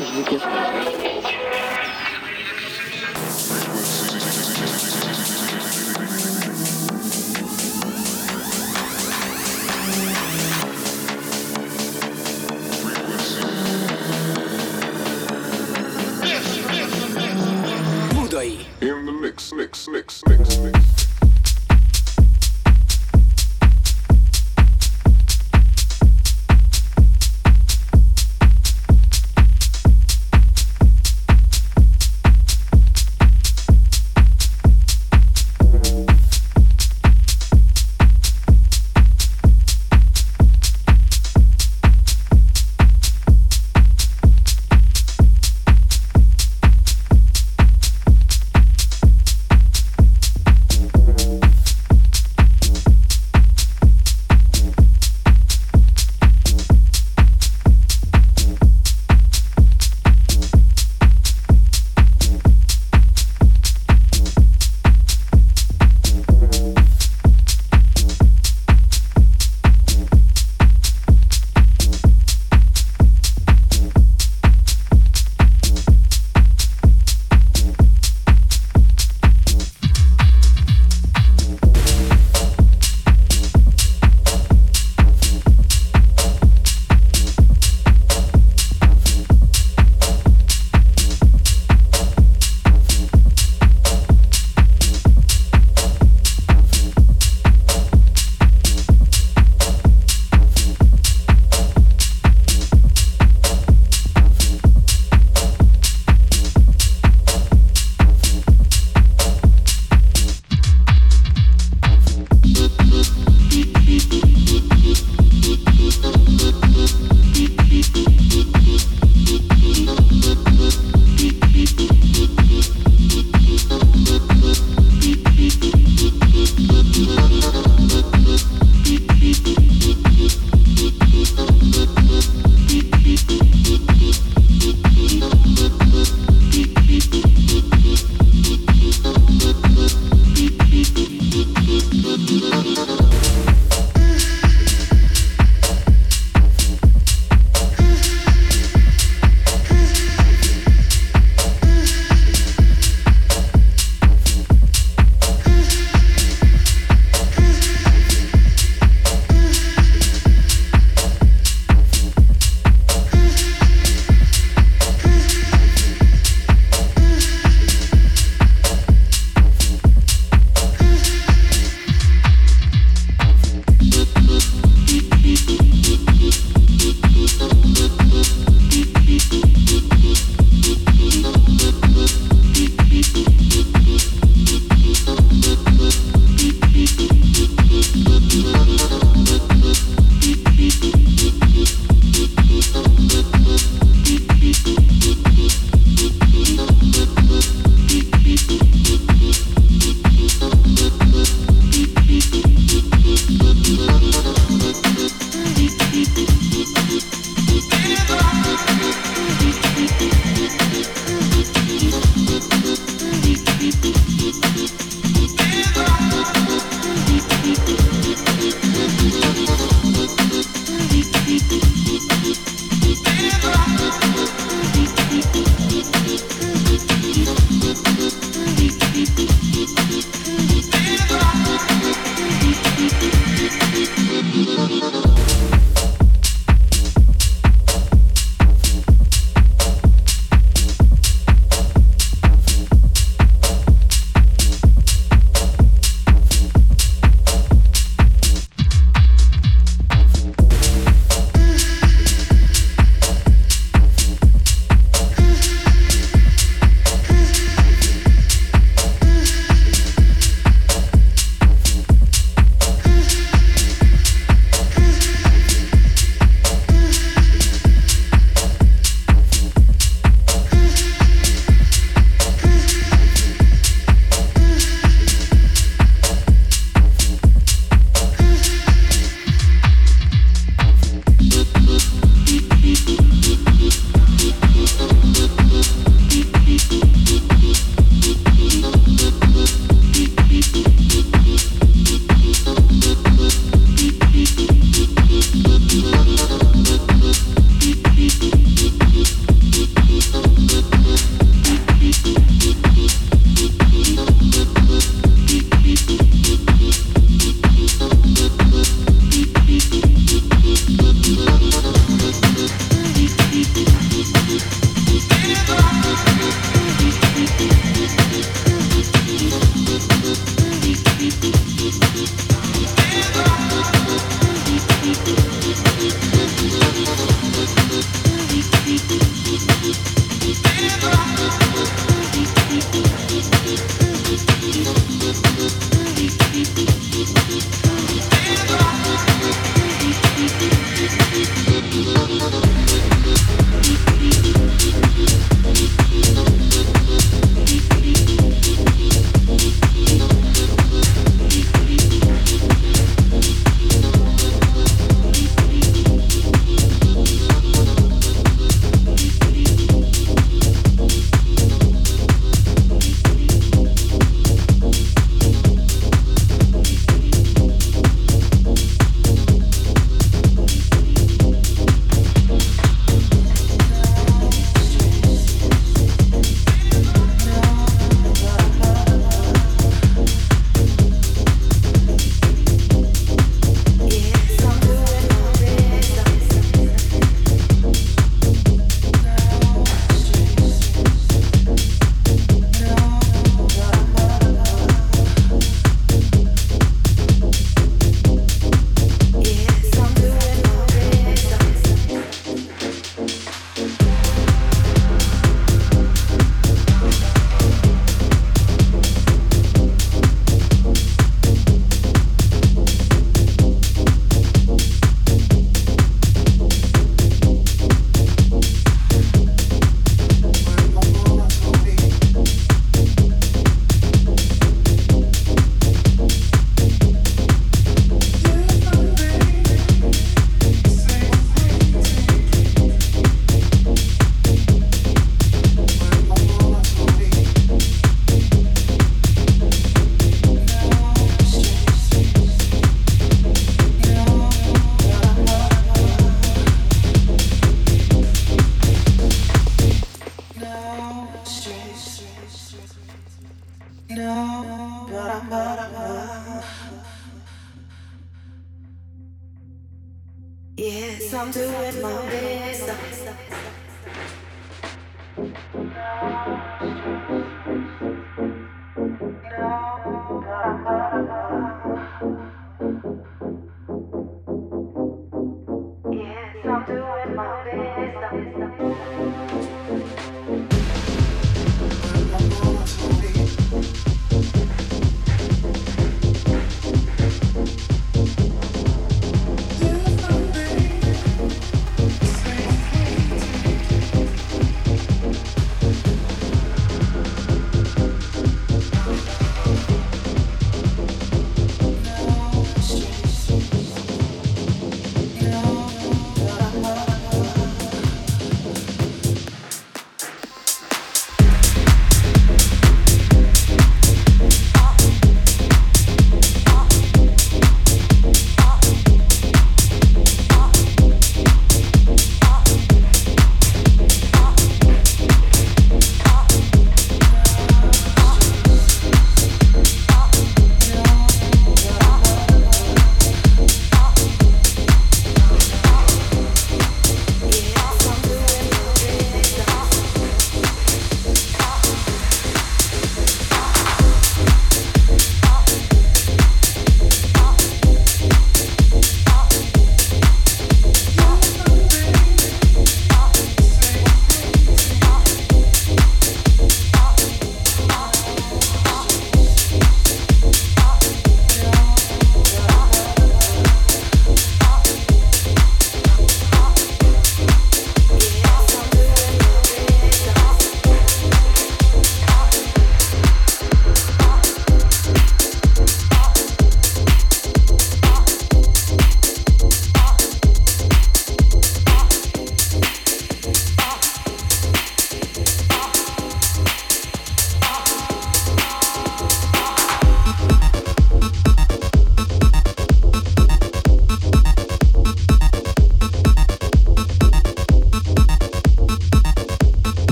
because je get. In the mix, mix, mix, mix, mix.